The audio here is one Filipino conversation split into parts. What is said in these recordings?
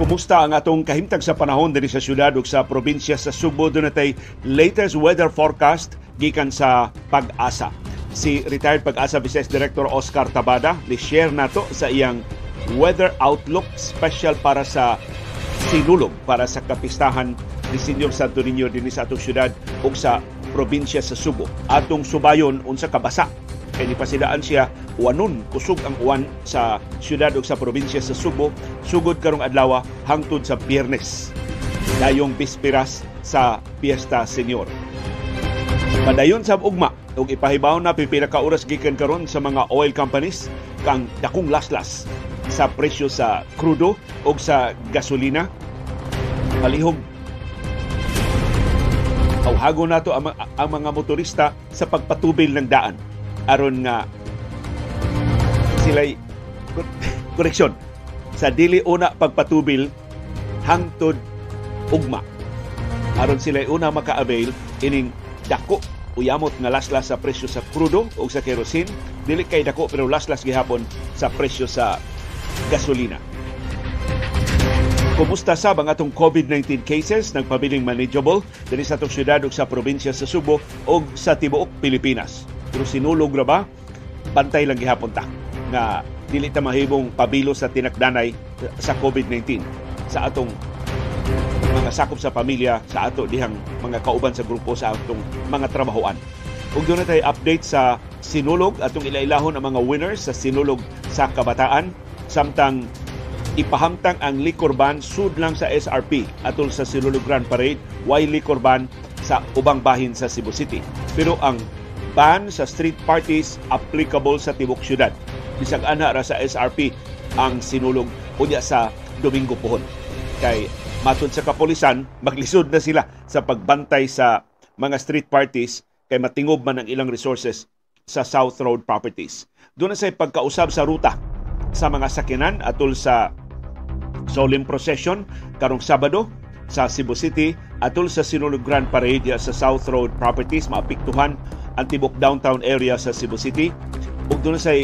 Kumusta ang atong kahimtang sa panahon diri sa syudad ug sa probinsya sa Subo dunay latest weather forecast gikan sa Pag-asa. Si retired Pag-asa Vice Director Oscar Tabada ni share nato sa iyang weather outlook special para sa sinulog para sa kapistahan ni Senyor Santo Niño dinhi sa atong syudad ug sa probinsya sa Subo. Atong subayon unsa kabasa kay nipasidaan siya wanon kusog ang uwan sa syudad ug sa probinsya sa Subo sugod karong adlaw hangtod sa Biyernes. Dayong bisperas sa Piesta Senyor. Padayon sa ugma ug ipahibaw na pipila ka oras gikan karon sa mga oil companies kang dakong laslas sa presyo sa krudo ug sa gasolina. Palihog Tawhago nato ang, ang mga motorista sa pagpatubil ng daan aron nga sila'y koreksyon sa dili una pagpatubil hangtod ugma. Aron sila'y una maka-avail ining dako uyamot nga laslas sa presyo sa krudo o sa kerosene. Dili kay dako pero laslas gihapon sa presyo sa gasolina. Kumusta sa ang atong COVID-19 cases? Nagpabiling manageable dinhi sa atong syudad ug sa probinsya sa Subo ug sa tibuok Pilipinas. Pero sinulog ra ba? Bantay lang gihapon ta nga dili ta mahibong pabilo sa tinakdanay sa COVID-19 sa atong mga sakop sa pamilya sa ato dihang mga kauban sa grupo sa atong mga trabahoan. Ug doon tay update sa sinulog atong ilailahon ang mga winners sa sinulog sa kabataan samtang ipahamtang ang liquor ban sud lang sa SRP atol sa Sinulog Grand Parade why liquor ban sa ubang bahin sa Cebu City pero ang ban sa street parties applicable sa tibok syudad bisag ana ra sa SRP ang sinulog unya sa Domingo pohon kay matud sa kapolisan maglisod na sila sa pagbantay sa mga street parties kay matingob man ang ilang resources sa South Road Properties. Doon na sa pagkausab sa ruta sa mga sakinan atol sa solemn procession karong Sabado sa Cebu City atol sa Sinulog Grand Parade sa South Road Properties maapektuhan ang tibok downtown area sa Cebu City ug doon sa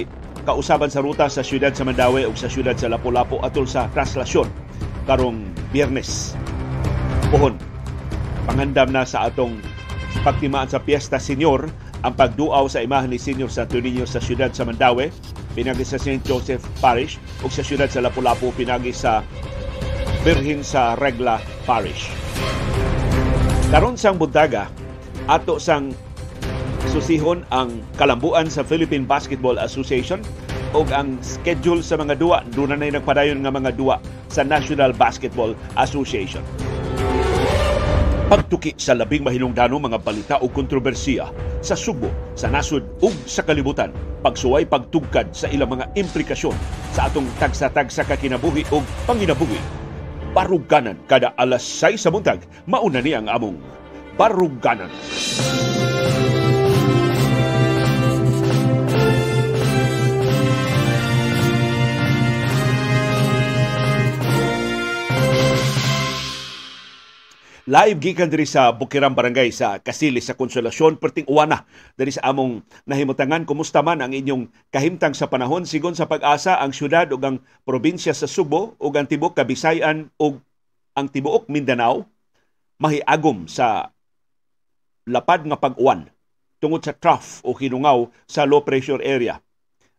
kausaban sa ruta sa siyudad sa Mandawi ug sa siyudad sa Lapu-Lapu atol sa traslasyon karong Biyernes. Pohon, pangandam na sa atong pagtimaan sa Piesta Senior ang pagduaw sa imahe ni Senior Santo Niño sa siyudad sa Mandawi pinagi sa St. Joseph Parish ug sa siyudad sa Lapu-Lapu pinagi sa Birhin sa Regla Parish. Karon sang buntaga ato sang susihon ang kalambuan sa Philippine Basketball Association ug ang schedule sa mga duwa doon na nagpadayon nga mga duwa sa National Basketball Association pagtuki sa labing mahinungdanong mga balita o kontrobersiya sa Subo, sa nasod ug sa kalibutan, pagsuway pagtugkad sa ilang mga implikasyon sa atong tagsa-tagsa kakinabuhi o panginabuhi. Baruganan kada alas 6 sa buntag, mauna ni ang among Baruganan. Baruganan. Live gikan diri sa Bukirang Barangay sa Kasili sa Konsolasyon perting uwana diri sa among nahimutangan kumusta man ang inyong kahimtang sa panahon sigon sa pag-asa ang syudad ug ang probinsya sa Subo ug ang tibuok Kabisayan ug ang tibuok Mindanao mahiagom sa lapad nga pag-uwan tungod sa trough o hinungaw sa low pressure area.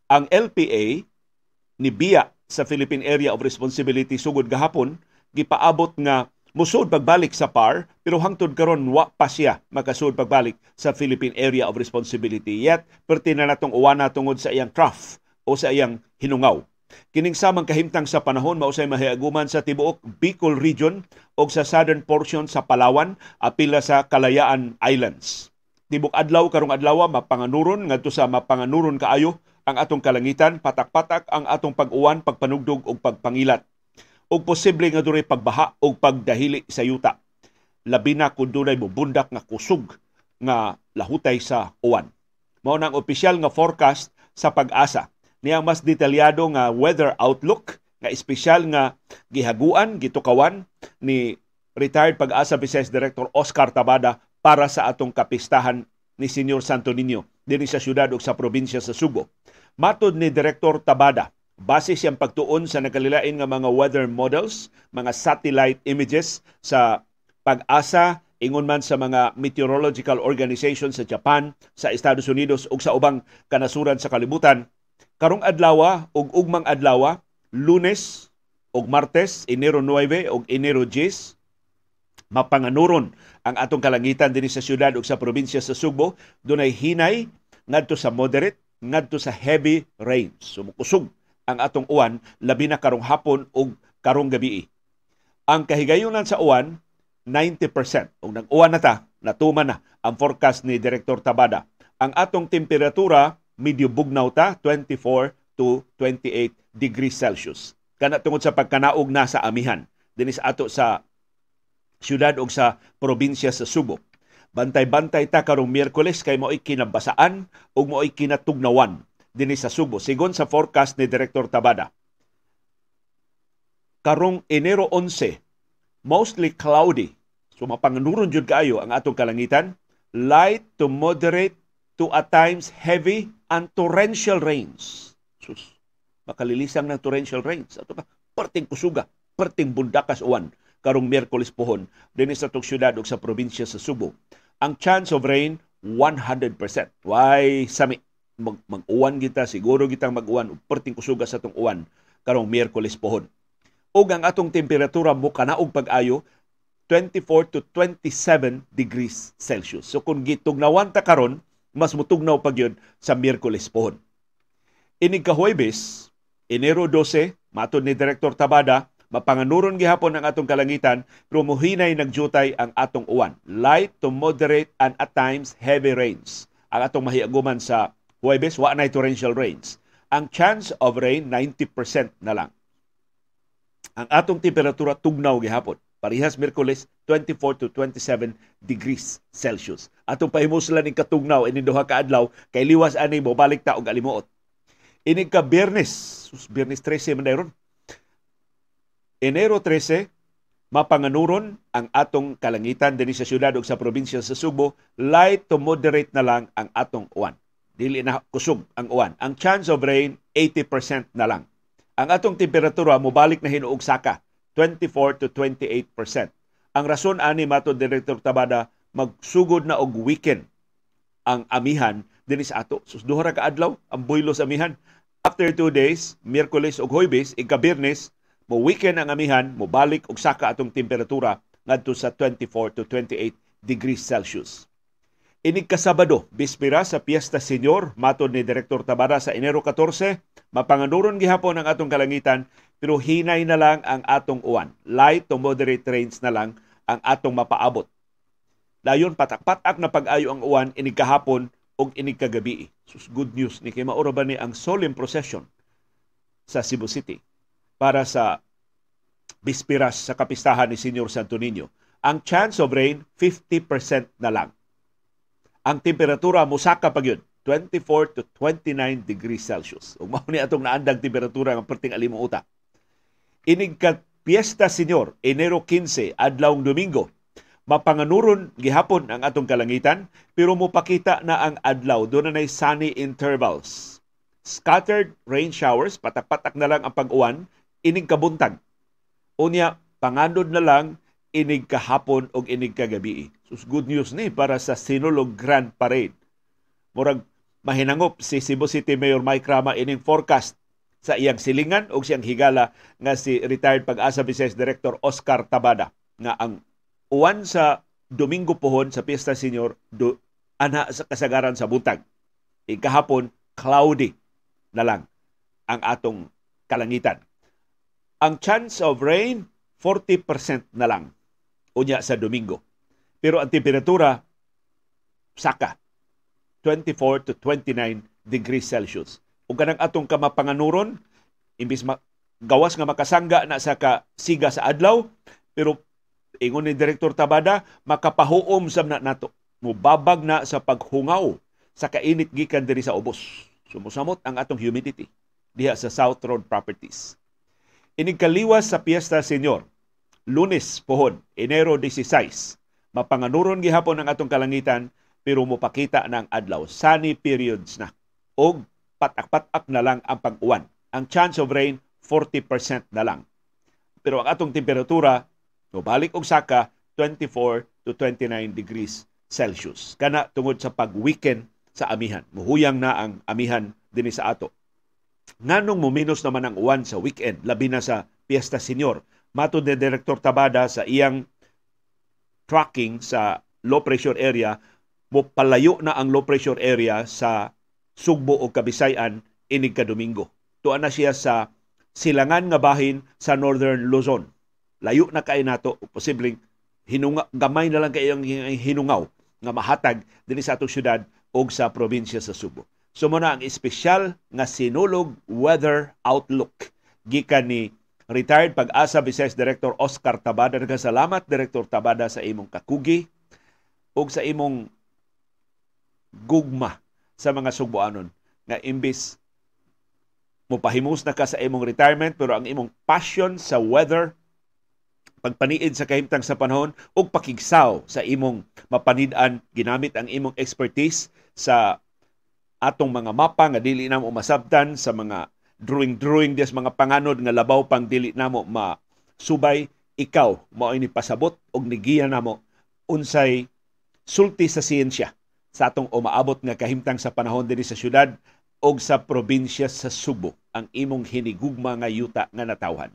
Ang LPA ni Biya sa Philippine Area of Responsibility sugod gahapon gipaabot nga musud pagbalik sa PAR pero hangtod karon wa pa siya makasud pagbalik sa Philippine Area of Responsibility yet perti na natong uwana tungod sa iyang trough o sa iyang hinungaw. Kining samang kahimtang sa panahon mausay mahiaguman sa tibuok Bicol region o sa southern portion sa Palawan apila sa Kalayaan Islands. Tibok adlaw karong adlaw mapanganuron ngadto sa mapanganuron kaayo ang atong kalangitan patak-patak ang atong pag-uwan, pagpanugdog ug pagpangilat ug posible nga dunay pagbaha o pagdahili sa yuta. Labi na kung dunay mubundak nga kusog nga lahutay sa uwan. Mao nang opisyal nga forecast sa pag-asa. Niyang mas detalyado nga weather outlook nga espesyal nga gihaguan, gitukawan ni retired pag-asa Vice Director Oscar Tabada para sa atong kapistahan ni Senyor Santo Niño dinhi sa syudad ug sa probinsya sa Subo. Matod ni Director Tabada, base siyang pagtuon sa nakalilain nga mga weather models, mga satellite images sa pag-asa ingon man sa mga meteorological organization sa Japan, sa Estados Unidos ug sa ubang kanasuran sa kalibutan. Karong adlaw ug ugmang adlaw, Lunes ug Martes, Enero 9 ug Enero 10, mapanganuron ang atong kalangitan dinhi sa syudad ug sa probinsya sa Subo dunay hinay ngadto sa moderate ngadto sa heavy rains sumukusog ang atong uwan labi na karong hapon ug karong gabi. Ang kahigayunan sa uwan 90% ug nag-uwan na ta natuman na ang forecast ni Director Tabada. Ang atong temperatura medyo bugnaw ta 24 to 28 degrees Celsius. Kana tungod sa pagkanaog na sa amihan dinhi sa ato sa syudad ug sa probinsya sa Subo. Bantay-bantay ta karong Miyerkules kay mo'y kinabasaan ug mo'y kinatugnawan dinhi sa Subo sigon sa forecast ni Director Tabada. Karong Enero 11, mostly cloudy. So mapanganuron jud kaayo ang atong kalangitan, light to moderate to at times heavy and torrential rains. Sus, makalilisang ng torrential rains. Ato pa, perting kusuga, perting bundakas uwan karong Miyerkules pohon dinhi sa tong syudad ug sa probinsya sa Subo. Ang chance of rain 100%. Why sami mag, mag-uwan kita siguro gitang mag-uwan perting kusuga sa tong uwan karong Miyerkules pohon. Ug ang atong temperatura mo kanaog pag-ayo 24 to 27 degrees Celsius. So kung gitugnawan ta karon, mas mutugnaw pag yun sa Miyerkules pohon. Inig kahuwebes, Enero 12, matod ni Director Tabada, Mapanganuron gihapon ang atong kalangitan pero muhinay nagjutay ang atong uwan. Light to moderate and at times heavy rains. Ang atong mahiaguman sa Huwebes, wa na torrential rains. Ang chance of rain 90% na lang. Ang atong temperatura tugnaw gihapon. Parihas Merkules 24 to 27 degrees Celsius. Atong pahimuslan ning katugnaw ini duha ka adlaw kay liwas ani mo balik ta og alimuot. Ini ka Biyernes, Biyernes 13 man dayron. Enero 13, mapanganuron ang atong kalangitan dinhi sa syudad ug sa probinsya sa Subo, light to moderate na lang ang atong uwan. Dili na kusog ang uwan. Ang chance of rain 80% na lang. Ang atong temperatura mobalik na hinuog saka 24 to 28%. Ang rason ani mato Director Tabada magsugod na og weekend ang amihan dinhi sa ato. Sus duha ka adlaw ang builos amihan. After two days, Miyerkules ug Huwebes, ika-Biyernes, mo weekend ang amihan, mo balik og saka atong temperatura ngadto sa 24 to 28 degrees Celsius. Inig kasabado, bispira sa Piesta Senior, matod ni Direktor Tabara sa Enero 14, mapanganuron gihapon ang atong kalangitan, pero hinay na lang ang atong uwan. Light to moderate rains na lang ang atong mapaabot. Dayon patak-patak na pag-ayo ang uwan inig kahapon og inig kagabi. Sus good news ni kay maura ba ni ang solemn procession sa Cebu City para sa bispiras sa kapistahan ni Senyor Santo Niño. Ang chance of rain, 50% na lang. Ang temperatura musaka pag yun, 24 to 29 degrees Celsius. Ug mao ni atong naandang temperatura ng perting alimuota. Inig ka Piesta Senyor, Enero 15, adlawng Domingo, mapanganuron gihapon ang atong kalangitan pero mupakita na ang adlaw doon na sunny intervals. Scattered rain showers, patak-patak na lang ang pag-uwan inig kabuntag. Unya, pangandod na lang inig kahapon o inig kagabi. Sus good news ni para sa Sinulog Grand Parade. Murag mahinangop si Cebu City Mayor Mike Rama ining forecast sa iyang silingan o siyang higala nga si retired pag-asa Vice Director Oscar Tabada nga ang uwan sa Domingo pohon sa Fiesta Senior do, ana sa kasagaran sa buntag. Ikahapon cloudy na lang ang atong kalangitan. Ang chance of rain, 40% na lang unya sa Domingo. Pero ang temperatura, saka, 24 to 29 degrees Celsius. Kung kanang atong kamapanganuron, imbis ma- gawas nga makasangga na sa kasiga sa adlaw, pero ingon ni Direktor Tabada, makapahuom sa na nato. Mubabag na sa paghungaw sa kainit gikan diri sa ubos. Sumusamot ang atong humidity diha sa South Road Properties. Inikaliwas sa Piesta Senyor, Lunes pohon, Enero 16. Mapanganuron gihapon ang atong kalangitan pero mopakita ng adlaw. Sunny periods na. Og patak-patak na lang ang pag-uwan Ang chance of rain 40% na lang. Pero ang atong temperatura balik og saka 24 to 29 degrees Celsius. Kana tungod sa pag-weekend sa amihan. Muhuyang na ang amihan dinhi sa ato. Nganong muminos naman ang uwan sa weekend, labi na sa Piesta Senior. Matod ni Director Tabada sa iyang tracking sa low pressure area, mo palayo na ang low pressure area sa Sugbo o Kabisayan inig ka Domingo. Tuan na siya sa silangan nga bahin sa Northern Luzon. Layo na kay nato, posibleng hinunga, gamay na lang kay ang hinungaw nga mahatag dinhi sa atong syudad o sa probinsya sa Subo. So muna ang espesyal nga sinulog weather outlook gikan ni retired pag-asa Vice Director Oscar Tabada. Nagkasalamat Director Tabada sa imong kakugi o sa imong gugma sa mga Sugboanon nga imbis mupahimus na ka sa imong retirement pero ang imong passion sa weather pagpaniid sa kahimtang sa panahon ug pakigsaw sa imong mapanid-an ginamit ang imong expertise sa atong mga mapa nga dili namo masabtan sa mga drawing-drawing des mga panganod nga labaw pang dili namo masubay ikaw mao ini pasabot og nigiya namo unsay sulti sa siyensya sa atong umaabot nga kahimtang sa panahon dinhi sa syudad og sa probinsya sa Subo ang imong hinigugma nga yuta nga natawhan.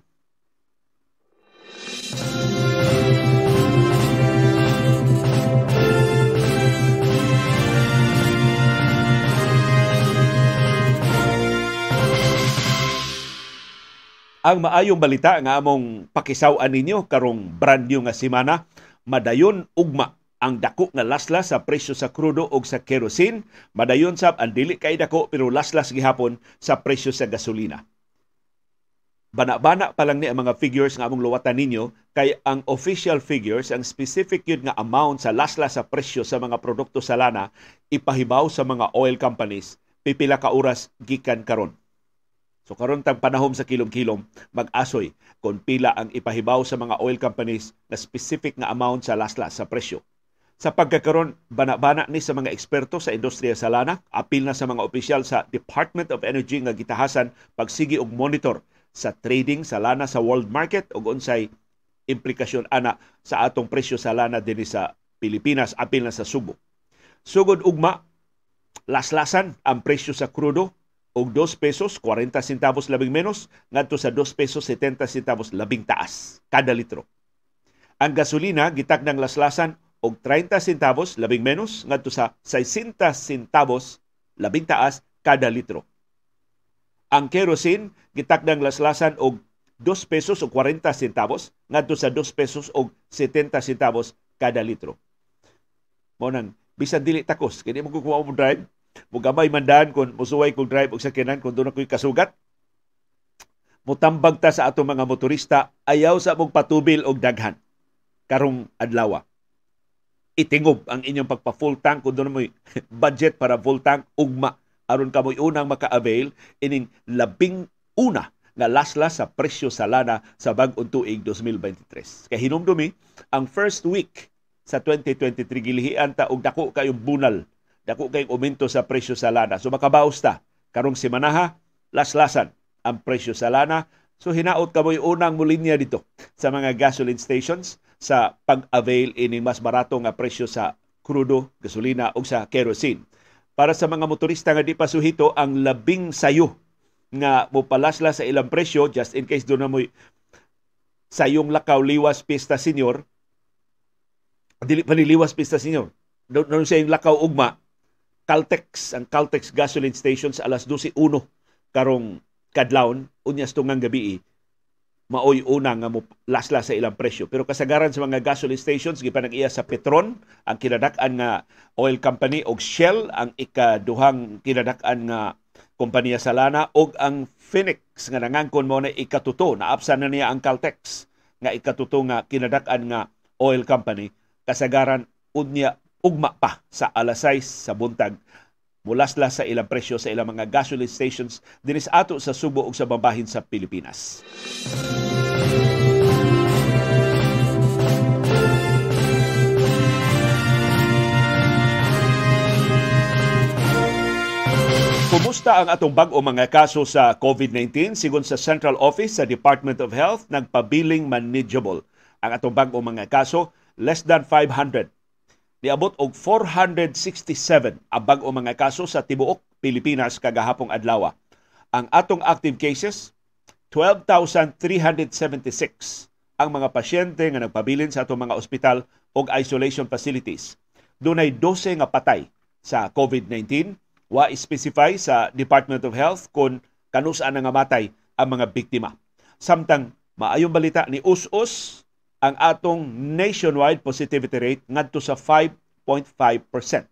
Ang maayong balita nga among pakisaw-an ninyo karong brand new nga semana, madayon ugma ang dako nga laslas sa presyo sa krudo o sa kerosene, madayon sab ang dili kay dako pero laslas gihapon sa presyo sa gasolina. Bana-bana pa lang ni ang mga figures nga among luwatan ninyo kay ang official figures, ang specific yun nga amount sa laslas sa presyo sa mga produkto sa lana ipahibaw sa mga oil companies pipila ka oras gikan karon. So karon tang panahom sa kilom-kilom, mag-asoy kung pila ang ipahibaw sa mga oil companies na specific nga amount sa laslas sa presyo. Sa pagkakaroon, bana-bana ni sa mga eksperto sa industriya sa lana, apil na sa mga opisyal sa Department of Energy nga gitahasan pagsigi og monitor sa trading sa lana sa world market ug unsay implikasyon ana sa atong presyo sa lana dinhi sa Pilipinas apil na sa Subo. Sugod ugma, laslasan ang presyo sa krudo og 2 pesos 40 centavos labing menos ngadto sa 2 pesos 70 centavos labing taas kada litro. Ang gasolina gitakdang laslasan og 30 centavos labing menos ngadto sa 60 centavos labing taas kada litro. Ang kerosene gitakdang laslasan og 2 pesos o 40 centavos ngadto sa 2 pesos o 70 centavos kada litro. Mo nang bisan dili takos kini mo kukuha mo drive Mugamay mandan kung musuway kong drive og sakyanan kung doon ako'y kasugat. Mutambag ta sa atong mga motorista, ayaw sa mong patubil og daghan. Karong adlawa. Itingob ang inyong pagpa-full tank kung doon mo'y budget para full tank ugma aron kamoy unang maka-avail ining labing una nga laslas sa presyo sa lana sa bag-ong tuig 2023. Kay hinumdumi ang first week sa 2023 gilihian ta og dako kayong bunal dako kay umento sa presyo sa lana. So makabaos ta karong semanaha laslasan ang presyo sa lana. So hinaot kamoy unang mulinya dito sa mga gasoline stations sa pag-avail ini mas barato nga presyo sa krudo, gasolina ug sa kerosene. Para sa mga motorista nga di pa suhito ang labing sayo nga mopalasla sa ilang presyo just in case do na mo'y sayong lakaw liwas pista senior dili pa liwas pista senior doon sa lakaw ugma Caltex, ang Caltex gasoline station sa alas 12.1 karong kadlawon, unyas tungang gabi, maoy una nga mo lasla sa ilang presyo. Pero kasagaran sa mga gasoline stations, gipanag iya sa Petron, ang kinadak-an nga oil company, og Shell, ang ikaduhang kinadak-an nga kompanya sa lana, og ang Phoenix, nga nangangkon mo na ikatuto, naapsan na niya ang Caltex, nga ikatuto nga kinadak-an nga oil company, kasagaran unya ugma pa sa alas 6 sa buntag mulasla sa ilang presyo sa ilang mga gasoline stations dinis ato sa Subo ug sa babahin sa Pilipinas. Kumusta ang atong bag-o mga kaso sa COVID-19? Sigon sa Central Office sa Department of Health, nagpabiling manageable. Ang atong bag-o mga kaso, less than 500. Niabot og 467 ang bag-o mga kaso sa tibuok Pilipinas kagahapong adlaw. Ang atong active cases, 12,376 ang mga pasyente nga nagpabilin sa atong mga ospital o isolation facilities. Dunay 12 nga patay sa COVID-19 Wa specify sa Department of Health kung kanusaan nga matay ang mga biktima. Samtang maayong balita ni us-us ang atong nationwide positivity rate ngadto sa 5.5%.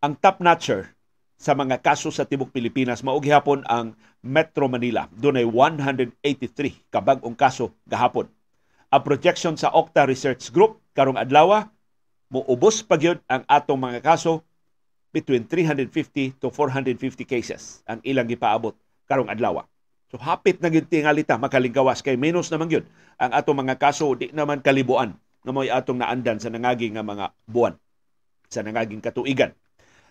Ang top notcher sa mga kaso sa tibok Pilipinas mao gihapon ang Metro Manila. Dunay 183 ka bag-ong kaso gahapon. Ang projection sa Octa Research Group karong adlaw muubos pa ang atong mga kaso between 350 to 450 cases ang ilang gipaabot karong adlaw. So hapit na gyud tingalita makalinggawas kay menos naman gyud ang atong mga kaso di naman kalibuan nga mo'y atong naandan sa nangaging nga mga buwan sa nangaging katuigan.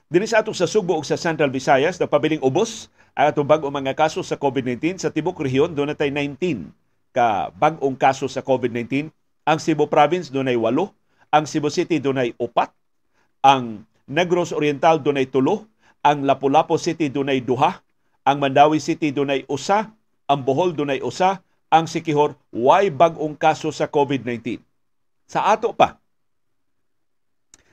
Dinhi sa atong sa Subo ug sa Central Visayas nagpabiling ubos ang atong bag-ong mga kaso sa COVID-19 sa tibok rehiyon do natay 19 ka bag-ong kaso sa COVID-19. Ang Cebu Province dunay 8, ang Cebu City dunay 4, ang Negros Oriental dunay tulo, ang Lapu-Lapu City dunay duha, ang Mandawi City dunay usa, ang Bohol dunay usa, ang Sikihor way bag-ong kaso sa COVID-19. Sa ato pa,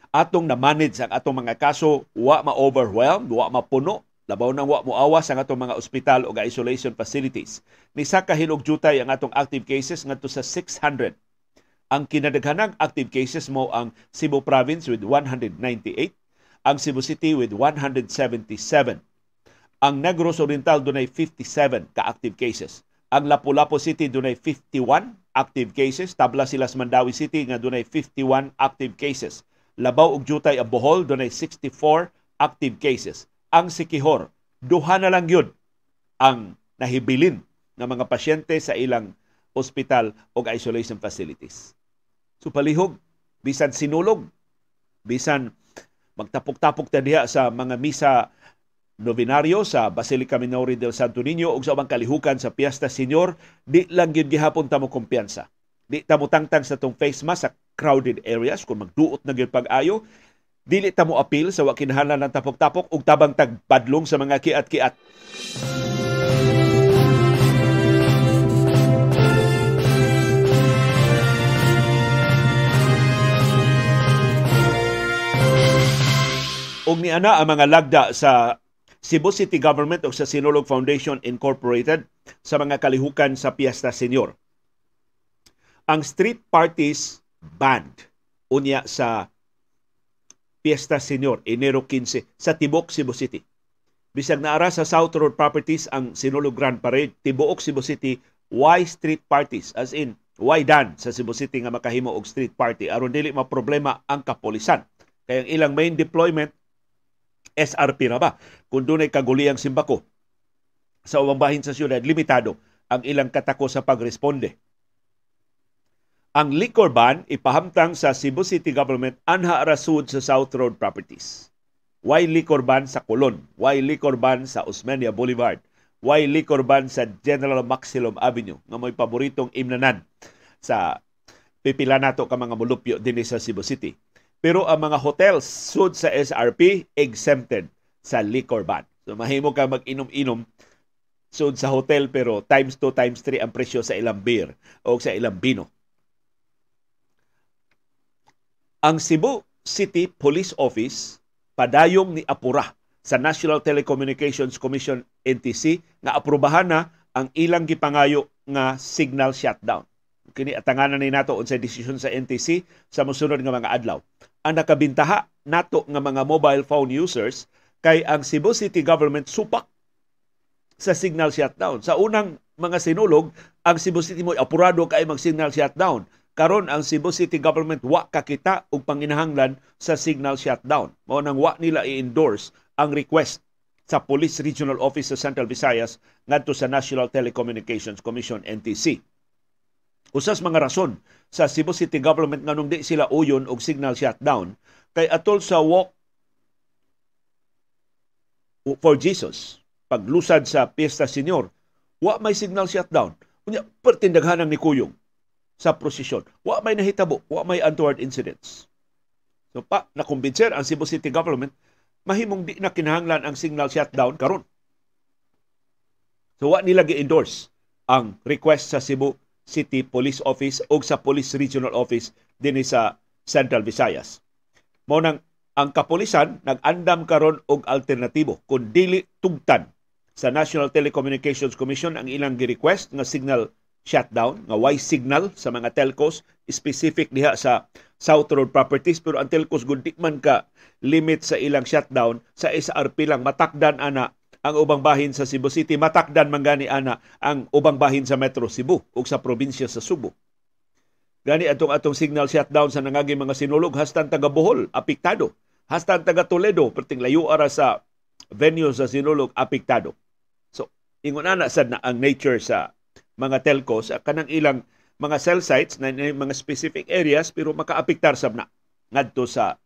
atong na-manage ang atong mga kaso, wa ma-overwhelm, wa mapuno, labaw nang wa moawas ang atong mga ospital o isolation facilities. Ni sa kahinog jutay ang atong active cases ngadto sa 600. Ang kinadaghanang active cases mo ang Cebu Province with 198, ang Cebu City with 177. Ang Negros Oriental dunay 57 ka active cases. Ang Lapu-Lapu City dunay 51 active cases. Tabla sila sa Mandawi City nga dunay 51 active cases. Labaw ug Jutay ang Bohol dunay 64 active cases. Ang Sikihor duha na lang yun ang nahibilin ng mga pasyente sa ilang ospital o isolation facilities. So palihog, bisan sinulog, bisan magtapok-tapok ta diha sa mga misa novenaryo sa Basilica Minori del Santo Niño ug sa ubang kalihukan sa Piesta Senior, di lang gyud gihapon ta mo kumpiyansa. Di ta mo tangtang sa tong face mask sa crowded areas kung magduot na gyud pag-ayo. Dili ta mo apil sa wa kinahanglan ng tapok-tapok ug tabang tagbadlong sa mga kiat-kiat. og ni ana ang mga lagda sa Cebu City Government o sa Sinulog Foundation Incorporated sa mga kalihukan sa Piesta Senior. Ang street parties banned unya sa Piesta Senior Enero 15 sa Tibok Cebu City. Bisag naara sa South Road Properties ang Sinulog Grand Parade, Tibuok Cebu City, why street parties as in why dan sa Cebu City nga makahimo og street party aron dili ma problema ang kapolisan. Kaya ang ilang main deployment SRP na ba? Kung doon ay kaguliyang simbako sa ubang bahin sa syudad, limitado ang ilang katako sa pagresponde. Ang liquor ban ipahamtang sa Cebu City Government anha rasud sa South Road Properties. Why liquor ban sa Colon? Why liquor ban sa Osmeña Boulevard? Why liquor ban sa General Maximum Avenue nga may paboritong imnanan sa pipila nato ka mga mulupyo dinhi sa Cebu City. Pero ang mga hotels sud sa SRP exempted sa liquor ban. So mahimo ka mag-inom-inom sud sa hotel pero times 2 times 3 ang presyo sa ilang beer o sa ilang bino. Ang Cebu City Police Office padayong ni apura sa National Telecommunications Commission NTC nga aprubahan na ang ilang gipangayo nga signal shutdown. Kini atanganan ni nato unsay desisyon sa NTC sa mosunod nga mga adlaw ang nakabintaha nato nga mga mobile phone users kay ang Cebu City Government supak sa signal shutdown. Sa unang mga sinulog, ang Cebu City mo apurado kay mag signal shutdown. Karon ang Cebu City Government wa kakita og panginahanglan sa signal shutdown. Mao nang wa nila i-endorse ang request sa Police Regional Office sa Central Visayas ngadto sa National Telecommunications Commission NTC. Usas mga rason sa Cebu City Government nganong di sila uyon og signal shutdown kay atol sa walk for Jesus paglusad sa Piesta Senior wa may signal shutdown. Unya pertindaghanan ni Kuyong sa prosesyon. Wa may nahitabo wa may untoward incidents. So pa nakumbinser ang Cebu City government mahimong di na kinahanglan ang signal shutdown karon. So wa nila gi-endorse ang request sa Cebu City Police Office o sa Police Regional Office dinhi sa Central Visayas. Mao nang ang kapulisan nag-andam karon og alternatibo kung dili tugtan sa National Telecommunications Commission ang ilang gi-request nga signal shutdown, nga why signal sa mga telcos specific diha sa South Road Properties pero ang telcos gud man ka limit sa ilang shutdown sa SRP lang matakdan ana ang ubang bahin sa Cebu City matakdan man gani ana ang ubang bahin sa Metro Cebu ug sa probinsya sa Subo. Gani atong atong signal shutdown sa nangagi mga sinulog hastan taga Bohol apektado hasta taga Toledo perting layo ara sa venue sa Sinulog apektado. So ingon ana sad na ang nature sa mga telcos kanang ilang mga cell sites na mga specific areas pero makaapektar sab na ngadto sa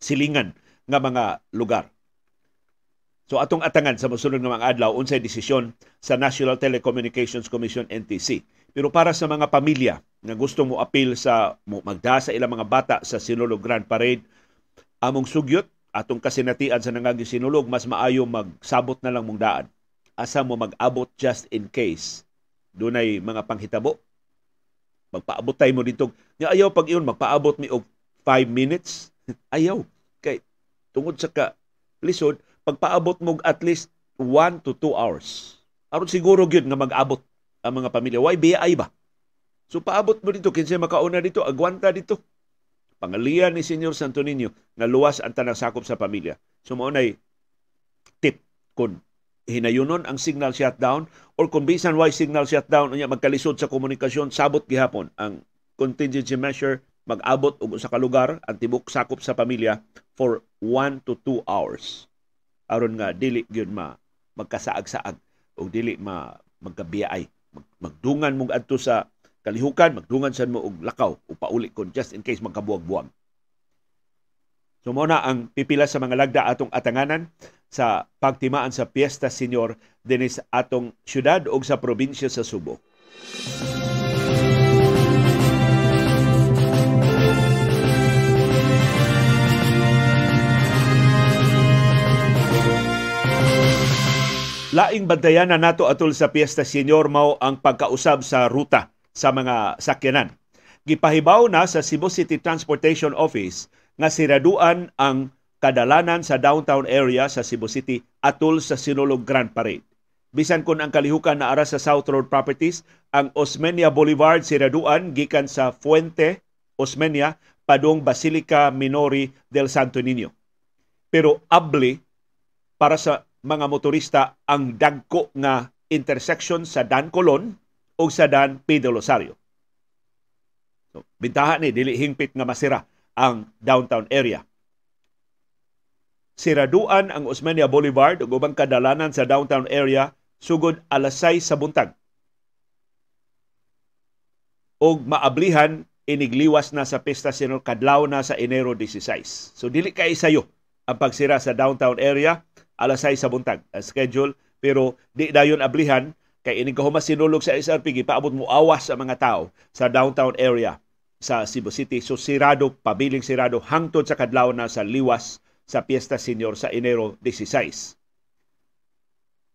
silingan nga mga lugar. So atong atangan sa mosunod nga mga adlaw unsay desisyon sa National Telecommunications Commission NTC. Pero para sa mga pamilya nga gusto mo apil sa mo magda sa ilang mga bata sa Sinulog Grand Parade among sugyot atong kasinatian sa nangagi sinulog mas maayo magsabot na lang mong daan. Asa mo mag-abot just in case. Dunay mga panghitabo. Magpaabot tayo mo dito. Nga ayaw pag iyon magpaabot mi og 5 minutes. Ayaw. Kay tungod sa ka lisod pagpaabot mo at least 1 to 2 hours. Aron siguro gyud nga mag-abot ang mga pamilya. Why BI ba? So paabot mo dito kinsa makauna dito agwanta dito. Pangalian ni Senyor Santo Niño na luwas ang tanang sakop sa pamilya. So maunay tip kung hinayunon ang signal shutdown or kung bisan why signal shutdown unya magkalisod sa komunikasyon sabot gihapon ang contingency measure mag-abot og usa ka lugar ang tibok sakop sa pamilya for 1 to 2 hours aron nga dili gyud ma magkasaag-saag o dili ma magkabiyay magdungan mong adto sa kalihukan, magdungan sa mo og lakaw o pauli kon just in case magkabuwag-buwag. So na ang pipila sa mga lagda atong atanganan sa pagtimaan sa Piesta Senior dinis atong syudad o sa probinsya sa Subo. Laing bantayan na nato atol sa Piesta Senior mao ang pagkausab sa ruta sa mga sakyanan. Gipahibaw na sa Cebu City Transportation Office nga siraduan ang kadalanan sa downtown area sa Cebu City atol sa Sinulog Grand Parade. Bisan kun ang kalihukan na ara sa South Road Properties, ang Osmeña Boulevard siraduan gikan sa Fuente, Osmeña, padung Basilica Minori del Santo Niño. Pero abli para sa mga motorista ang dagko nga intersection sa Dan Colon o sa Dan Pedro Rosario. So, bintaha ni dili hingpit nga masira ang downtown area. Siraduan ang Osmeña Boulevard ug ubang kadalanan sa downtown area sugod alas 6 sa buntag. Og maablihan inigliwas na sa pesta sino kadlaw na sa Enero 16. So dili kay sayo ang pagsira sa downtown area alas 6 sa buntag ang schedule. Pero di dayon ablihan kay ining kahumas sinulog sa SRP gipaabot mo awas sa mga tao sa downtown area sa Cebu City. So sirado pabiling sirado hangtod sa kadlaw na sa liwas sa Piesta Senior sa Enero 16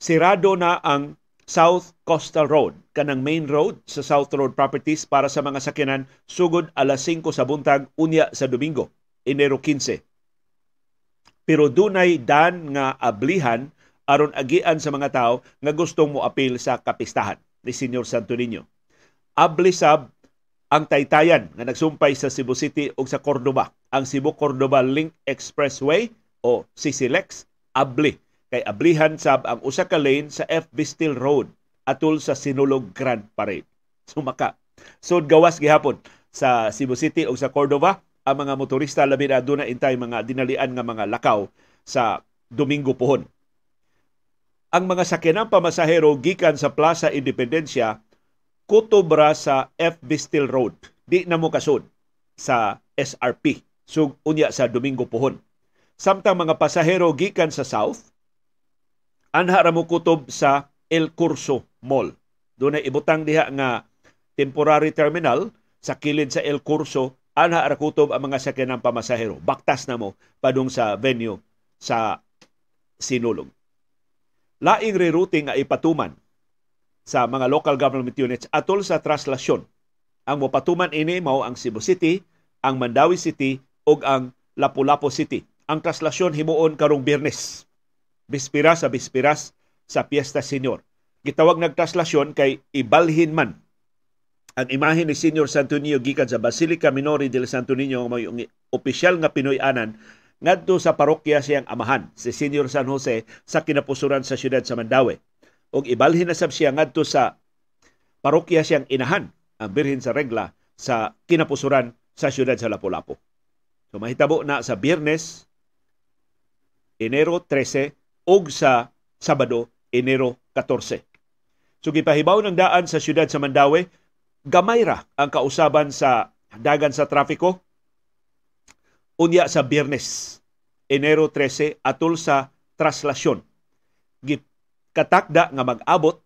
sirado na ang South Coastal Road, kanang main road sa South Road Properties para sa mga sakyanan sugod alas 5 sa buntag unya sa Domingo, Enero 15. Pero dunay dan nga ablihan aron agian sa mga tao nga gustong mo apil sa kapistahan ni Senyor Santo Niño. Ablisab ang taytayan nga nagsumpay sa Cebu City ug sa Cordoba, ang Cebu Cordoba Link Expressway o CCLEX abli kay ablihan sab ang usa ka lane sa FB Steel Road atol sa Sinulog Grand Parade. Sumaka. So gawas gihapon sa Cebu City ug sa Cordoba ang mga motorista labi na aduna intay mga dinalian nga mga lakaw sa Domingo pohon ang mga sakyanang pamasahero gikan sa Plaza Independencia kutobra sa FB Steel Road. Di na mo kasod sa SRP. Sug unya sa Domingo Puhon. Samtang mga pasahero gikan sa South anha ra mo kutob sa El Curso Mall. Doon ay ibutang diha nga temporary terminal sa kilid sa El Curso anha ra kutob ang mga sakyanan pamasahero. Baktas na mo padung sa venue sa Sinulog. Laing rerouting nga ipatuman sa mga local government units atol sa traslasyon. Ang mopatuman ini mao ang Cebu City, ang Mandawi City ug ang Lapu-Lapu City. Ang traslasyon himuon karong Biyernes. Bispira sa bispiras sa Piesta Senior. Gitawag nagtraslasyon kay ibalhin man ang imahe ni Senior Santo Niño gikan sa Basilica Minori del Santo Niño may opisyal nga Pinoy-anan ngadto sa parokya siyang amahan si Senior San Jose sa kinapusuran sa siyudad sa Mandawi. Og ibalhin na sab siya ngadto sa parokya siyang inahan ang Birhen sa Regla sa kinapusuran sa siyudad sa Lapu-Lapu. So mahitabo na sa Biyernes, Enero 13 ug sa Sabado, Enero 14. So gipahibaw ng daan sa siyudad sa Mandawi, gamay ra ang kausaban sa dagan sa trafiko unya sa Biyernes, Enero 13 atol sa traslasyon. Katakda nga mag-abot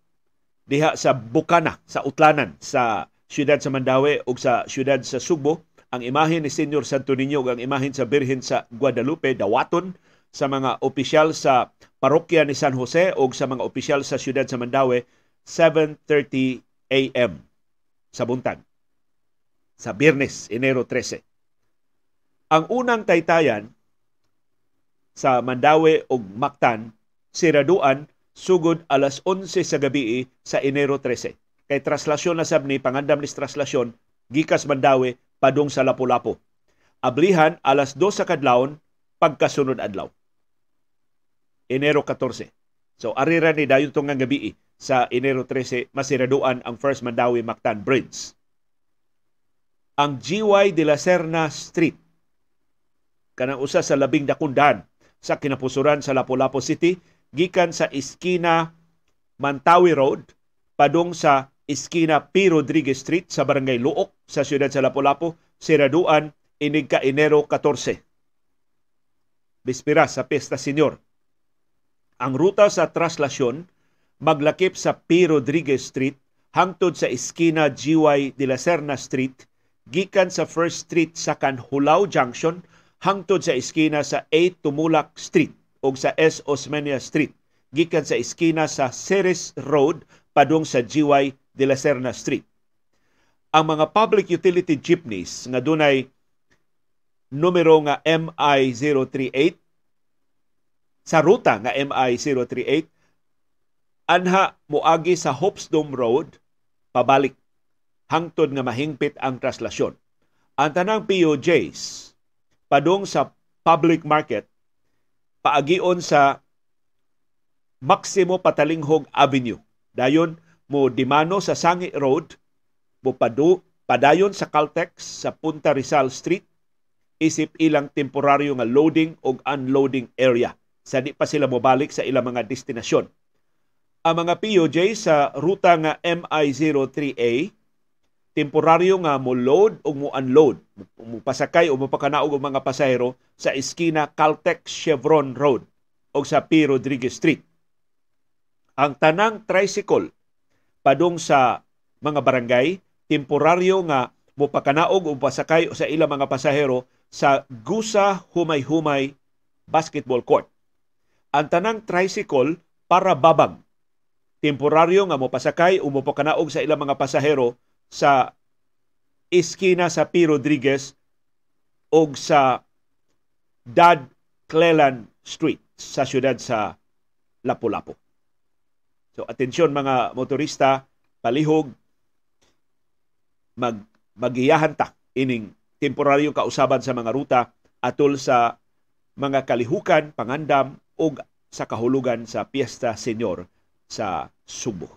diha sa Bukana, sa Utlanan, sa siyudad sa Mandawi ug sa siyudad sa Subo, ang imahe ni Senyor Santo Niño ug ang imahe sa Birhen sa Guadalupe dawaton sa mga opisyal sa parokya ni San Jose o sa mga opisyal sa siyudad sa Mandawi 7.30 a.m sa buntag sa Biyernes, Enero 13. Ang unang taytayan sa Mandawi ug Mactan siraduan sugod alas 11 sa gabi sa Enero 13. Kay traslasyon na sab ni pangandam ni traslasyon gikas Mandawi padung sa Lapu-Lapu. Ablihan alas 2 sa kadlawon pagkasunod adlaw. Enero 14. So arira ni dayon tong gabi sa Enero 13 masiraduan ang First Mandawi Mactan Bridge. Ang GY de la Serna Street kanang usa sa labing dakundan sa kinapusuran sa Lapu-Lapu City gikan sa iskina Mantawi Road padung sa iskina P. Rodriguez Street sa Barangay Luok sa siyudad sa Lapu-Lapu siraduan inig ka Enero 14. Bispira sa Pesta Senior. Ang ruta sa traslasyon maglakip sa P. Rodriguez Street hangtod sa iskina GY de la Serna Street gikan sa First Street sa Canhulao Junction hangtod sa iskina sa A. Tumulak Street o sa S. Osmeña Street gikan sa iskina sa Ceres Road padung sa GY de la Serna Street. Ang mga public utility jeepneys nga dunay numero nga MI038 sa ruta nga MI038 anha moagi sa Hopsdome Road pabalik hangtod nga mahingpit ang traslasyon. Ang tanang POJs padung sa public market paagion sa Maximo Patalinghog Avenue. Dayon mo dimano sa Sangi Road, mo padu, padayon sa Caltex sa Punta Rizal Street, isip ilang temporaryo nga loading o unloading area. Sa di pa sila mobalik sa ilang mga destinasyon ang mga POJ sa ruta nga MI-03A temporaryo nga mo load o mo unload, mo pasakay o mo pakanaog ang mga pasahero sa iskina Caltex Chevron Road o sa P. Rodriguez Street. Ang tanang tricycle padung sa mga barangay temporaryo nga mo pakanaog o pasakay sa ilang mga pasahero sa Gusa Humay-Humay Basketball Court. Ang tanang tricycle para babag temporaryo nga mopasakay o mopakanaog sa ilang mga pasahero sa iskina sa P. Rodriguez o sa Dad Cleland Street sa siyudad sa Lapu-Lapu. So atensyon mga motorista, palihog mag magiyahan ta ining temporaryong kausaban sa mga ruta atol sa mga kalihukan, pangandam o sa kahulugan sa Piesta Senyor sa Subo.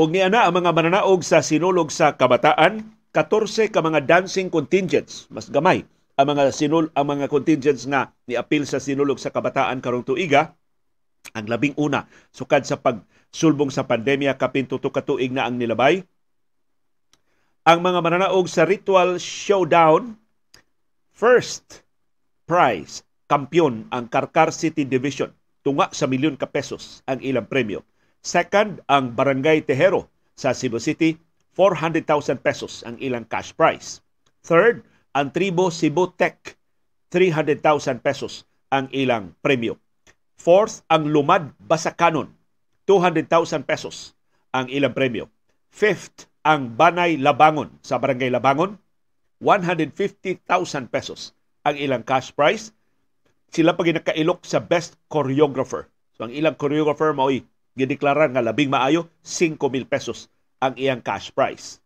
Og niana ang mga mananaog sa sinulog sa kabataan, 14 ka mga dancing contingents, mas gamay ang mga sinul ang mga contingents nga ni apil sa sinulog sa kabataan karong tuiga ang labing una sukad sa pag sulbong sa pandemya kapin tuto ka tuig na ang nilabay. Ang mga mananaog sa Ritual Showdown first prize kampiyon ang Karkar City Division tunga sa milyon ka pesos ang ilang premyo. Second, ang Barangay Tejero sa Cebu City, 400,000 pesos ang ilang cash prize. Third, ang Tribo Cebu Tech, 300,000 pesos ang ilang premyo. Fourth, ang Lumad Basakanon, 200,000 pesos ang ilang premyo. Fifth, ang Banay Labangon sa Barangay Labangon, 150,000 pesos ang ilang cash prize sila pa ginakailok sa best choreographer. So ang ilang choreographer mao'y gideklara nga labing maayo 5,000 pesos ang iyang cash prize.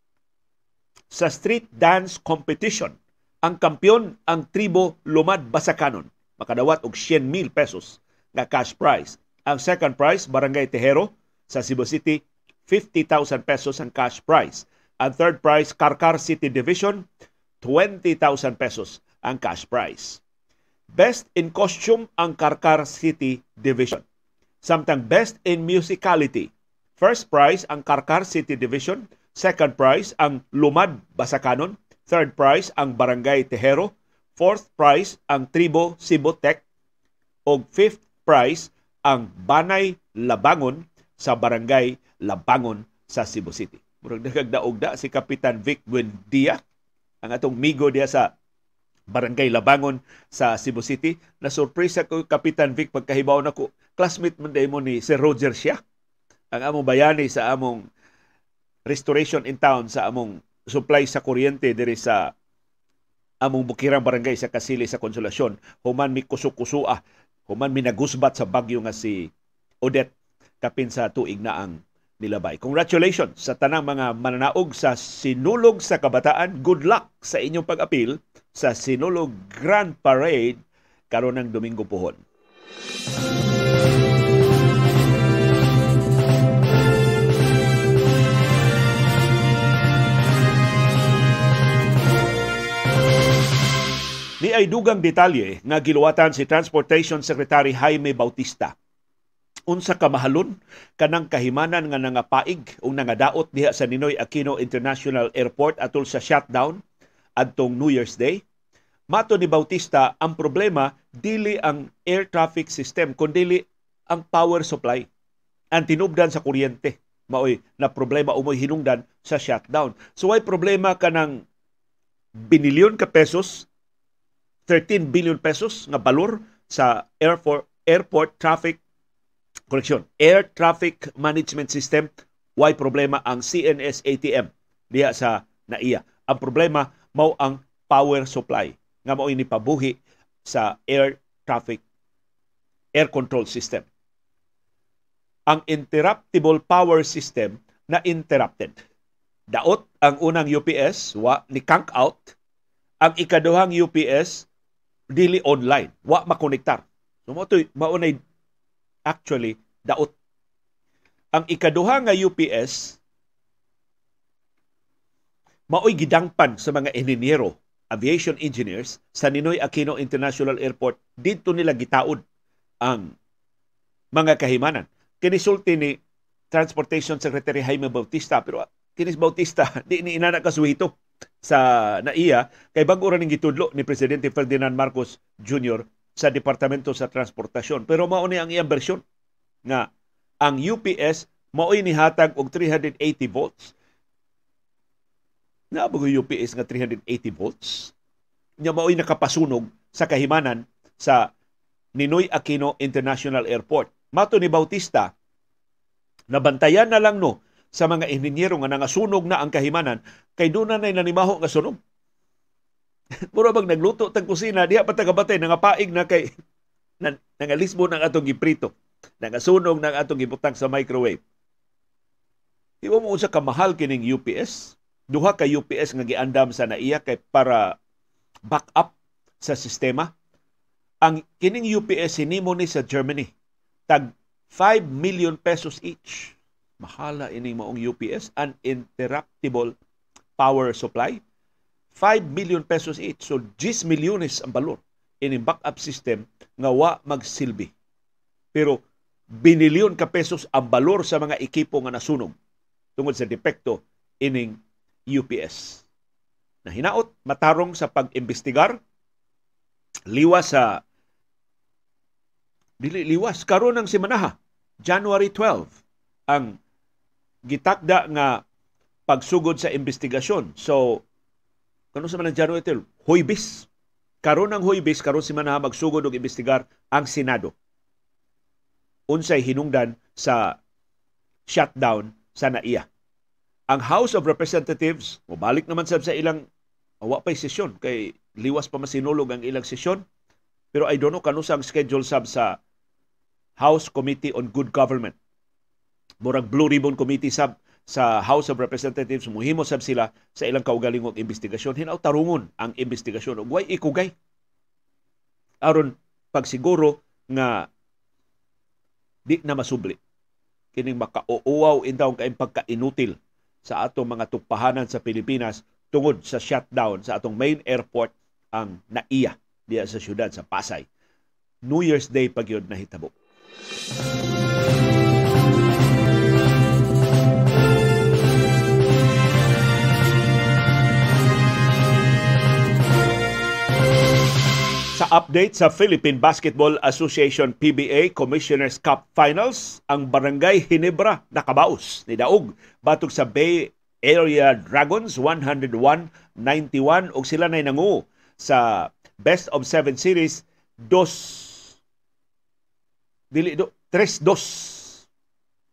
Sa street dance competition, ang kampiyon ang tribo Lumad Basakanon makadawat og 100,000 pesos nga cash prize. Ang second prize Barangay Tejero sa Cebu City 50,000 pesos ang cash prize. Ang third prize Karkar City Division 20,000 pesos ang cash prize. Best in Costume ang Karkar City Division. Samtang Best in Musicality. First prize ang Karkar City Division. Second prize ang Lumad Basakanon. Third prize ang Barangay Tejero. Fourth prize ang Tribo Cebu Tech. O fifth prize ang Banay Labangon sa Barangay Labangon sa Cebu City. Murag nagagdaog si Kapitan Vic Buendia, ang atong migo diya sa Barangay Labangon sa Cebu City. Na surpresa ko Kapitan Vic pagkahibaw na ko. Classmate man mo ni Sir Roger siya. Ang among bayani sa among restoration in town sa among supply sa kuryente diri sa among bukirang barangay sa Kasili sa Konsolasyon. Human mi kusuk-kusua. Human mi nagusbat sa bagyo nga si Odette kapin sa tuig na ang nilabay. Congratulations sa tanang mga mananaog sa Sinulog sa Kabataan. Good luck sa inyong pag-apil sa Sinulog Grand Parade karon ng Domingo Puhon. Ay dugang detalye nga giluwatan si Transportation Secretary Jaime Bautista unsa ka mahalon kanang kahimanan nga nangapaig o nangadaot diha sa Ninoy Aquino International Airport atol sa shutdown adtong New Year's Day. Mato ni Bautista, ang problema dili ang air traffic system kundi ang power supply. Ang tinubdan sa kuryente maoy na problema umoy hinungdan sa shutdown. So ay problema kanang binilyon ka pesos 13 billion pesos nga balor sa airport airport traffic correction air traffic management system why problema ang CNS ATM diha sa NAIA ang problema mao ang power supply nga mao ini pabuhi sa air traffic air control system. Ang interruptible power system na interrupted. Daot ang unang UPS wa ni kank out. Ang ikaduhang UPS dili online, wa makonektar. So mo maunay actually daot. Ang ikaduha nga UPS maoy gidangpan sa mga enhinyero, aviation engineers sa Ninoy Aquino International Airport didto nila gitaod ang mga kahimanan. Kinisulti ni Transportation Secretary Jaime Bautista pero kinis Bautista di ni inana kasuhito sa NAIA kay bago ning gitudlo ni Presidente Ferdinand Marcos Jr. sa Departamento sa Transportasyon. Pero mao ni ang iyang bersyon nga ang UPS mao'y nihatag og 380 volts na ba UPS nga 380 volts? Nya mao'y nakapasunog sa kahimanan sa Ninoy Aquino International Airport. Mato ni Bautista, nabantayan na lang no sa mga inhinyero nga nangasunog na ang kahimanan kay doon na nanimaho nga sunog. Mura bang nagluto tag kusina, diha pa tagabatay paig na kay na, nangalisbo ng atong giprito. Nangasunog ng atong gibutang sa microwave. Iwa mo sa kamahal kining UPS duha ka UPS nga giandam sa naiya kay para back up sa sistema. Ang kining UPS hinimo ni sa Germany tag 5 million pesos each. Mahala ini maong UPS uninterruptible power supply. 5 million pesos each. So 10 milyones ang balor ini backup system nga wa magsilbi. Pero binilyon ka pesos ang balor sa mga ekipo nga nasunog tungod sa depekto ining UPS. Na hinaot matarong sa pag-imbestigar liwas sa dili liwas karon ng simanaha January 12 ang gitakda nga pagsugod sa investigasyon. So, kano sa man ang January 12? Huybis. Karon ng Huybis, karon si manaha magsugod og investigar ang Senado. Unsay hinungdan sa shutdown sa NAIA. Ang House of Representatives, mabalik naman sab sa ilang awa pa'y sesyon kay liwas pa masinulog ang ilang sesyon. Pero I don't know kano sa schedule sab sa House Committee on Good Government murag Blue Ribbon Committee sab sa House of Representatives muhimo sab sila sa ilang kaugalingong investigasyon hinaw tarungon ang investigasyon ug way ikugay aron pagsiguro nga di na masubli kining makauuaw intaw kay pagka-inutil sa atong mga tupahanan sa Pilipinas tungod sa shutdown sa atong main airport ang naiya diya sa syudad sa Pasay. New Year's Day pagyod na hitabo. Sa update sa Philippine Basketball Association PBA Commissioners Cup Finals, ang Barangay Hinebra nakabaos ni Daog batok sa Bay Area Dragons 101-91 ug sila nay nangu sa best of 7 series dos dili do 3-2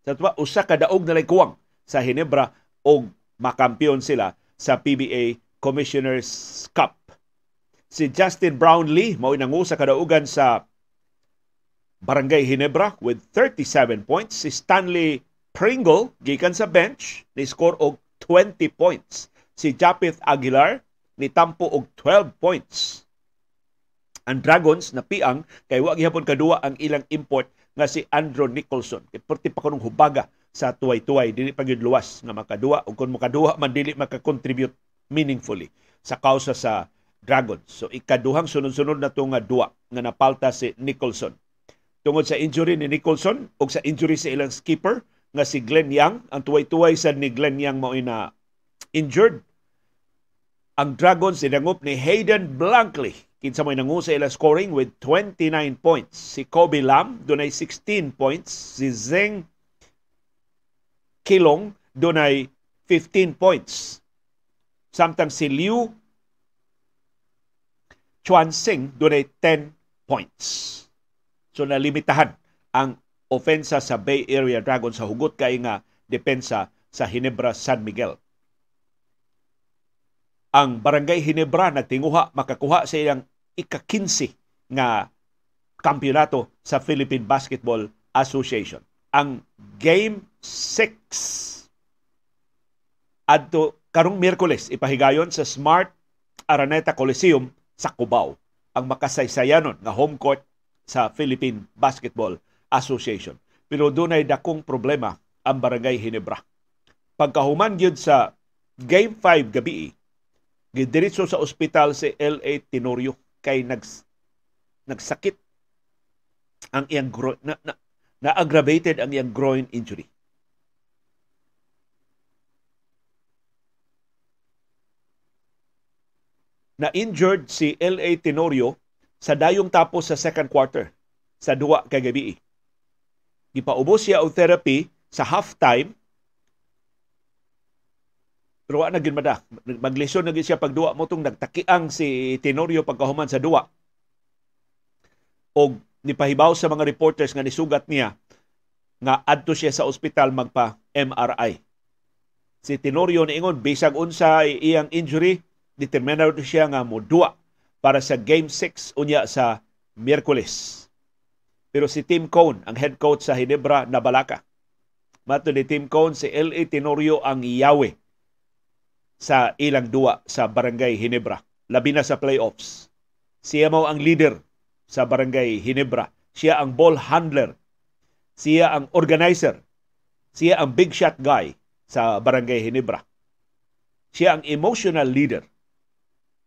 sa tuwa usa ka daog na kuwang sa Hinebra og makampiyon sila sa PBA Commissioners Cup si Justin Brownlee mao nangu sa kadaugan sa Barangay Hinebra with 37 points. Si Stanley Pringle gikan sa bench ni score og 20 points. Si Japith Aguilar ni tampo og 12 points. Ang Dragons na piang kay wa gihapon kadua ang ilang import nga si Andrew Nicholson. Kay pa kanong hubaga sa tuway-tuway dili pa luwas nga makadua ug kun makadua man dili makakontribute meaningfully sa kausa sa Dragons. So ikaduhang sunod-sunod na to nga duwa nga napalta si Nicholson. Tungod sa injury ni Nicholson o sa injury sa ilang skipper nga si Glenn Young, ang tuway-tuway sa ni Glenn Young mao na injured. Ang Dragons sinangup ni Hayden Blankley kinsa may nangu sa ilang scoring with 29 points. Si Kobe Lam dunay 16 points, si Zeng Kilong dunay 15 points. Samtang si Liu Chuan Sing dunay 10 points. So nalimitahan ang ofensa sa Bay Area Dragons sa hugot kay nga depensa sa Hinebra San Miguel. Ang Barangay Hinebra nagtinguha makakuha sa ilang ika-15 nga kampyonato sa Philippine Basketball Association. Ang Game 6 adto karong Miyerkules ipahigayon sa Smart Araneta Coliseum sa Cubao ang makasaysayanon nga home court sa Philippine Basketball Association. Pero dunay dakong problema ang Barangay Hinebra. Pagkahuman gyud sa Game 5 gabi, gidiretso sa ospital si LA Tenorio kay nags, nagsakit ang iyang gro- na, na, na aggravated ang iyang groin injury. Na injured si L.A. Tenorio sa dayong tapos sa second quarter sa duwa kay gabi. Gipaubos siya og therapy sa halftime pero wa na gyud mada. Maglisod na siya pagduwa mo tong nagtakiang si Tenorio pagkahuman sa duwa. Og nipahibaw sa mga reporters nga nisugat niya nga adto siya sa ospital magpa MRI. Si Tenorio niingon bisag unsa iyang injury determinado siya nga modua para sa Game 6 unya sa Miyerkules. Pero si Tim Cone, ang head coach sa Hinebra, nabalaka. Mato ni Tim Cone, si L.A. Tenorio ang iyawe sa ilang duwa sa Barangay Hinebra. Labi na sa playoffs. Siya mo ang leader sa Barangay Hinebra. Siya ang ball handler. Siya ang organizer. Siya ang big shot guy sa Barangay Hinebra. Siya ang emotional leader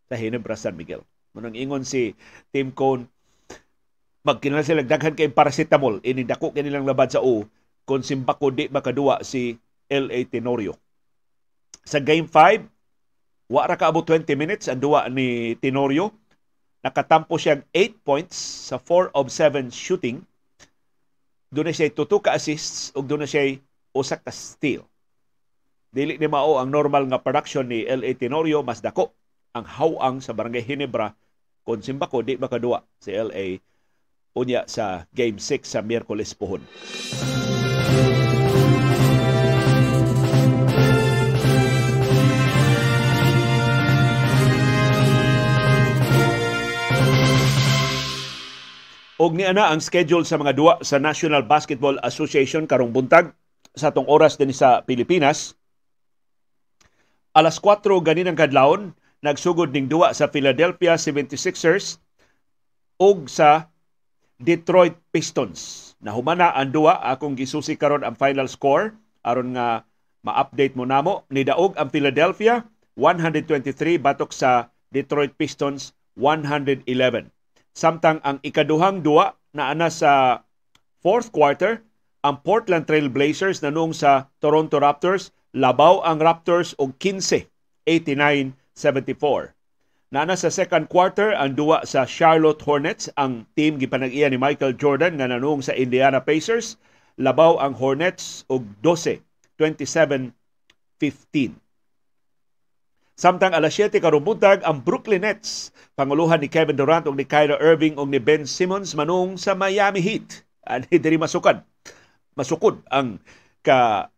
sa Hinebra San Miguel. Munang ingon si Tim Cone, magkinala sila daghan kay paracetamol ini dako kanilang labad sa O kung simbako di makaduwa si LA Tenorio. Sa game 5, wa ra kaabot 20 minutes ang duwa ni Tenorio. Nakatampo siya 8 points sa 4 of 7 shooting. Doon siya tuto ka assists ug doon siya usak ka steal. Dili ni mao ang normal nga production ni LA Tenorio mas dako ang hawang sa Barangay Hinebra kung simbako di makaduwa si LA unya sa Game 6 sa Miyerkules pohon. Og ni ana ang schedule sa mga duwa sa National Basketball Association karong buntag sa tong oras din sa Pilipinas. Alas 4 ganin ang kadlawon nagsugod ning duwa sa Philadelphia 76ers ug sa Detroit Pistons. Nahumana ang duwa akong gisusi karon ang final score aron nga ma-update mo namo ni daog ang Philadelphia 123 batok sa Detroit Pistons 111. Samtang ang ikaduhang duwa na ana sa fourth quarter ang Portland Trail Blazers nanung sa Toronto Raptors labaw ang Raptors og 15 89-74. Nana sa second quarter ang duwa sa Charlotte Hornets ang team gipanag-iya ni Michael Jordan nga nanung sa Indiana Pacers labaw ang Hornets og 12 27-15. Samtang alas 7 karong buntag ang Brooklyn Nets panguluhan ni Kevin Durant ug ni Kyrie Irving ug ni Ben Simmons manung sa Miami Heat. Ani diri masukad. Masukod ang ka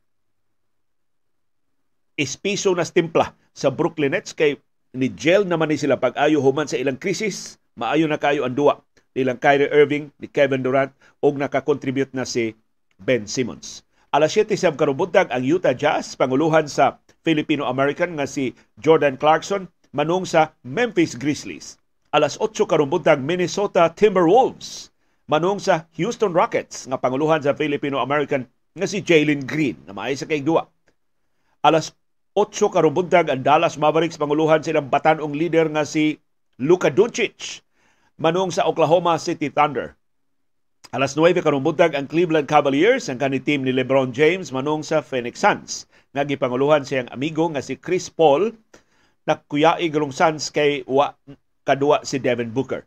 espiso na timpla sa Brooklyn Nets kay ni gel naman ni sila pag-ayo human sa ilang krisis, maayo na kayo ang duwa nilang Kyrie Irving, ni Kevin Durant ug nakakontribute na si Ben Simmons. Alas 7 sa karubuntag ang Utah Jazz panguluhan sa Filipino-American nga si Jordan Clarkson manung sa Memphis Grizzlies. Alas 8 karubuntag Minnesota Timberwolves manung sa Houston Rockets nga panguluhan sa Filipino-American nga si Jalen Green na maay sa kay duwa. Alas 8 karong buntag ang Dallas Mavericks panguluhan silang batanong leader nga si Luka Doncic manung sa Oklahoma City Thunder. Alas 9 karong buntag ang Cleveland Cavaliers ang kani team ni LeBron James manung sa Phoenix Suns. Nga gipanguluhan siyang amigo nga si Chris Paul nakuyai galong Suns kay wa kadua si Devin Booker.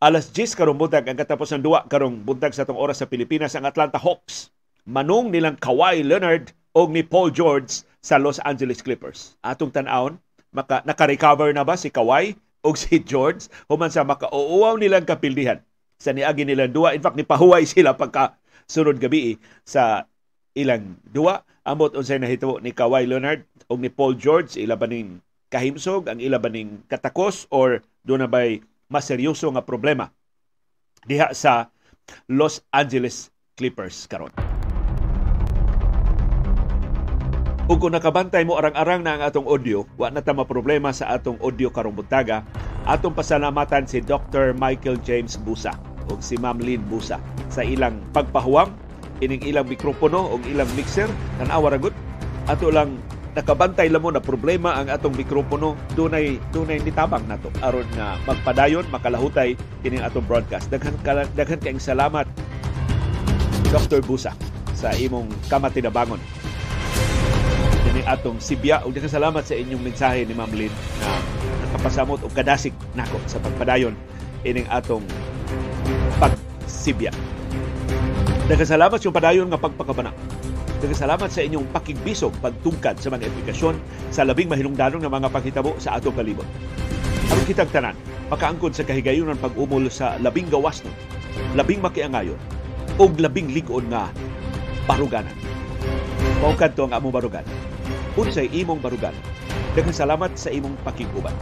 Alas 10 karong buntag ang katapos ng duwa karong buntag sa tong oras sa Pilipinas ang Atlanta Hawks. Manung nilang Kawhi Leonard o ni Paul George sa Los Angeles Clippers. Atong tan-awon, maka, naka-recover na ba si Kawhi o si George human sa makauuaw nilang kapildihan sa niagi nilang duwa. In fact, nipahuway sila pagka sunod gabi sa ilang duwa. Amot unsay nahitabo ni Kawhi Leonard o ni Paul George, ila ba ning kahimsog, ang ila ba ning katakos or doon na ba'y mas seryoso nga problema diha sa Los Angeles Clippers karon. Ug kung nakabantay mo arang-arang na ang atong audio, wa na ta problema sa atong audio karong buntaga. Atong pasalamatan si Dr. Michael James Busa ug si Ma'am Lynn Busa sa ilang pagpahuwam ining ilang mikropono ug ilang mixer tan-awa ragut ato lang nakabantay lang mo na problema ang atong mikropono dunay dunay nitabang nato aron nga magpadayon makalahutay kining atong broadcast daghan ka, daghan kaayong salamat Dr. Busa sa imong kamatinabangon ni atong Sibya ug salamat sa inyong mensahe ni Ma'am Lynn na nakapasamot og kadasig nako sa pagpadayon ining atong pagsibya. Nagkasalamat sa padayon nga pagpakabana. Nagkasalamat sa inyong pakigbisog pagtungkad sa mga implikasyon sa labing mahilungdanon nga mga paghitabo sa atong kalibot. Aron kitang tanan, makaangkon sa kahigayunan pag-umol sa labing gawas no, labing makiangayon, o labing ligon nga baruganan. Maukad to ang among baruganan unsay imong barugan. Daghang salamat sa imong pakiguban.